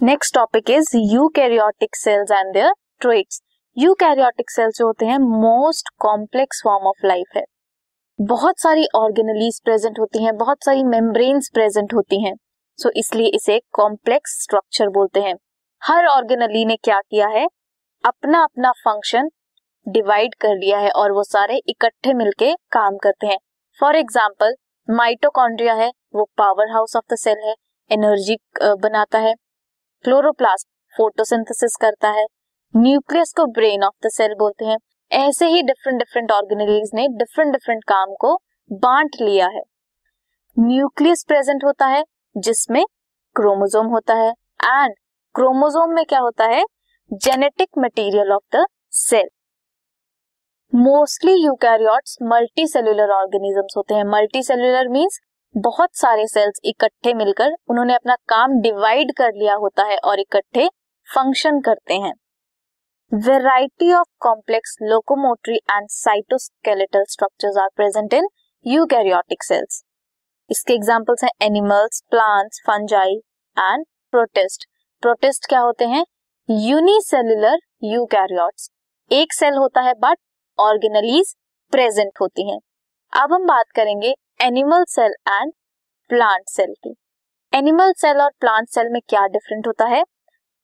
Next topic is eukaryotic cells and their traits eukaryotic cells जो होते हैं most complex form of life है। बहुत सारी ऑर्गेनलीज प्रेजेंट होती हैं बहुत सारी मेम्ब्रेन्स प्रेजेंट होती हैं। सो so, इसलिए इसे कॉम्प्लेक्स स्ट्रक्चर बोलते हैं। हर ऑर्गेनली ने क्या किया है? अपना अपना फ़ंक्शन डिवाइड कर लिया है और वो सारे इकट्ठे मिलके काम करते हैं। फॉर एग्ज़ाम्पल माइटोकॉन्ड्रिया है वो power house of the cell है एनर्जी बनाता है। क्लोरोप्लास्ट फोटोसिंथेसिस करता है। न्यूक्लियस को ब्रेन ऑफ़ द सेल बोलते हैं। ऐसे ही डिफरेंट डिफरेंट ऑर्गेनिज ने डिफरेंट डिफरेंट काम को बांट लिया है। न्यूक्लियस प्रेजेंट होता है, जिसमें क्रोमोजोम होता है। एंड क्रोमोजोम में क्या होता है? Genetic material of the cell mostly eukaryotes multicellular organisms होते हैं। मल्टी सेल्यूलर मीन्स बहुत सारे सेल्स इकट्ठे मिलकर उन्होंने अपना काम डिवाइड कर लिया होता है और इकट्ठे फ़ंक्शन करते हैं। Variety of complex locomotory and cytoskeletal structures are present in eukaryotic cells इसके एग्जांपल्स हैं animals plants fungi and protist protist क्या होते हैं? यूनिसेल्युलर यूकैरियोट्स एक सेल होता है बट ऑर्गेनलीज प्रेजेंट होती हैं। अब हम बात करेंगे animal cell and plant cell की। एनिमल सेल और प्लांट सेल में क्या डिफरेंट होता है?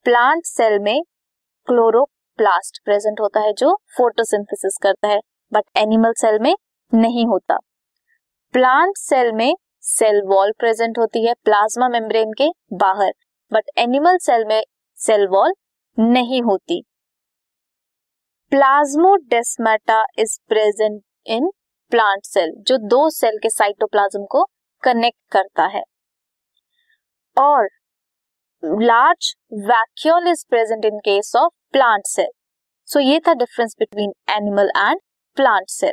प्लांट सेल में क्लोरोप्लास्ट प्रेजेंट होता है, जो फोटोसिंथेसिस करता है बट एनिमल सेल में नहीं होता। प्लांट सेल में सेल वॉल प्रेजेंट होती है प्लाज्मा मेम्ब्रेन के बाहर बट एनिमल सेल में सेल वॉल नहीं होती। Plasmodesmata is present in plant cell जो दो सेल के साइटोप्लाज्म को कनेक्ट करता है। और large vacuole is present in case of plant cell so ये था difference between animal and plant cell